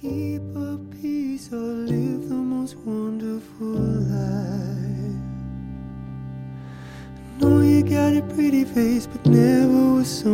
keep a peace or live the most wonderful life. Know you got a pretty face, but never was so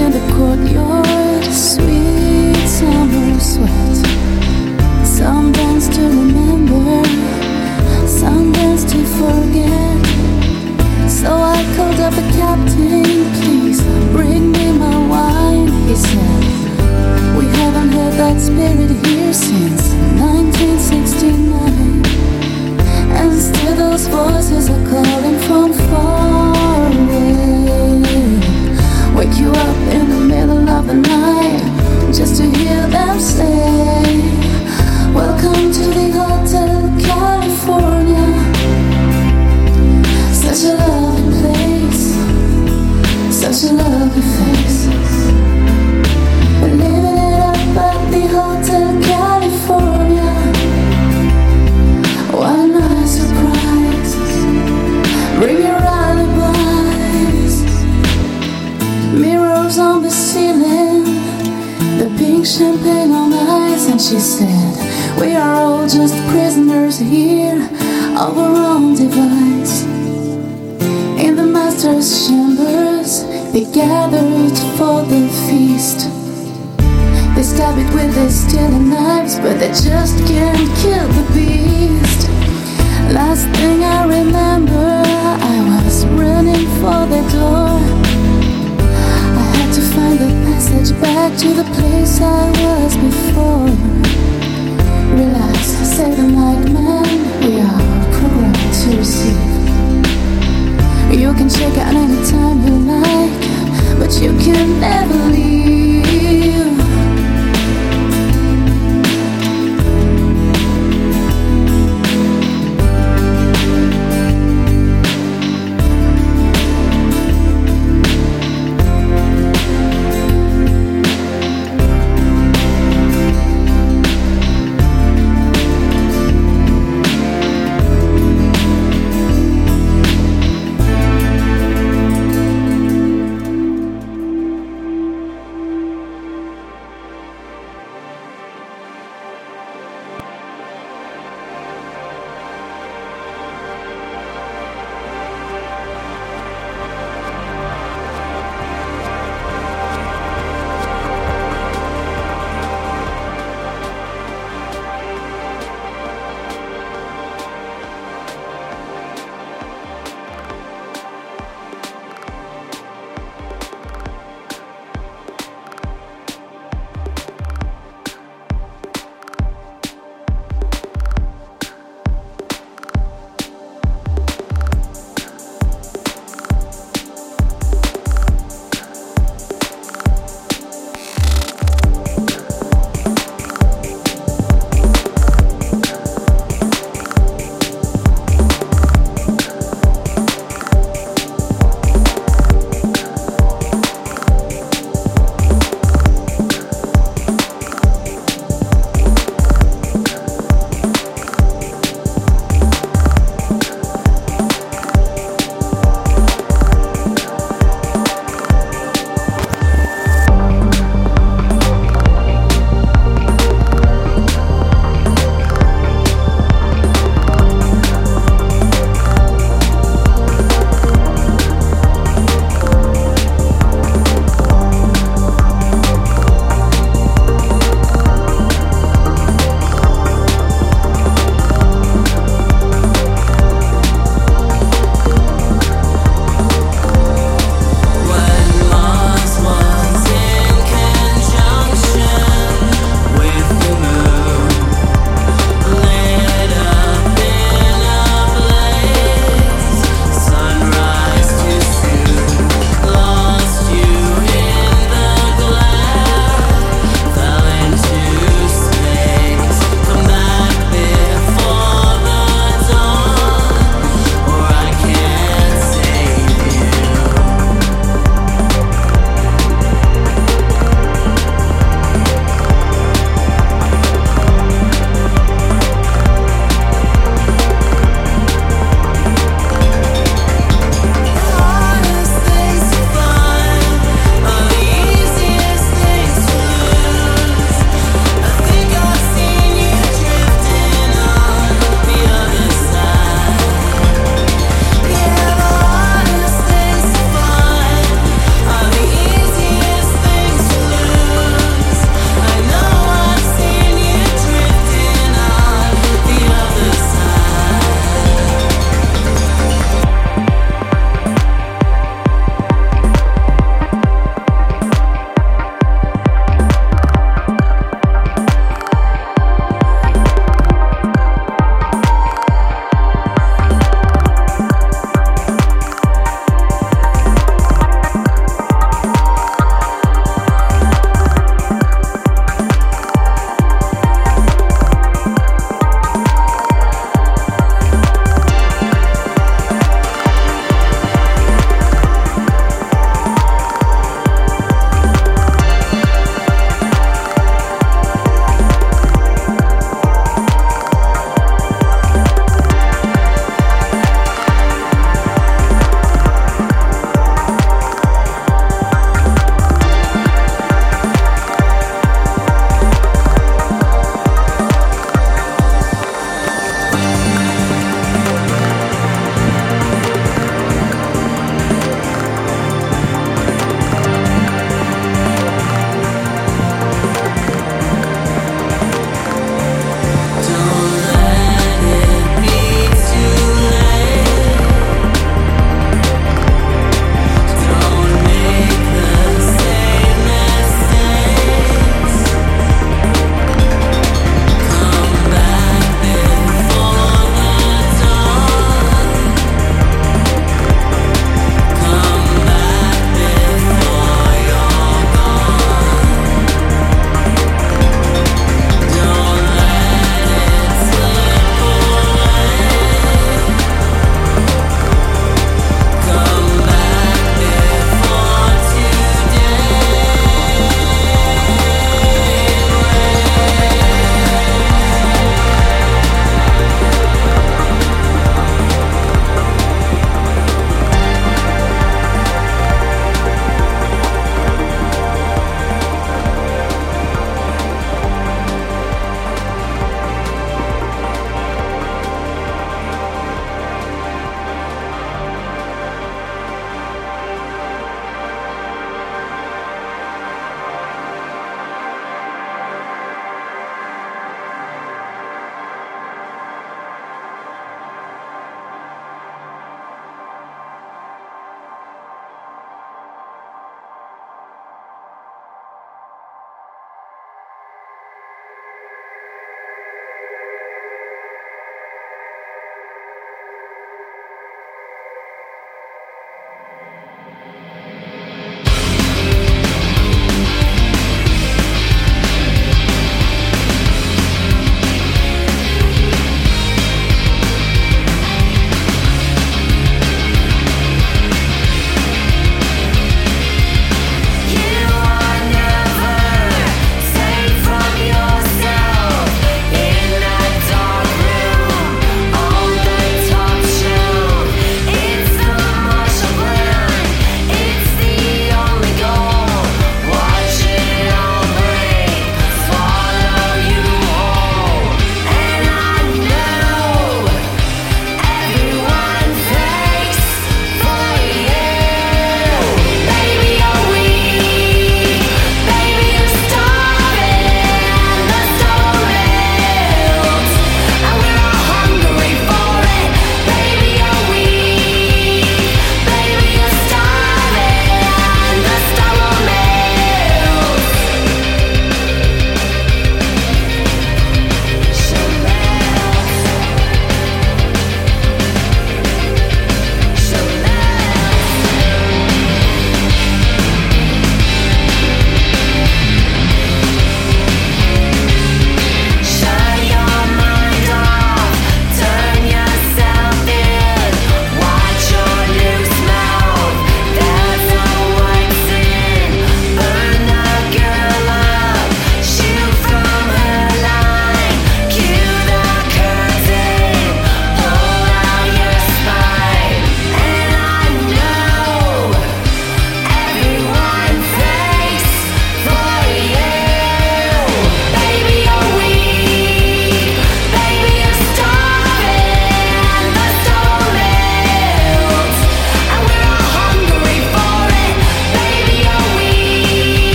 dance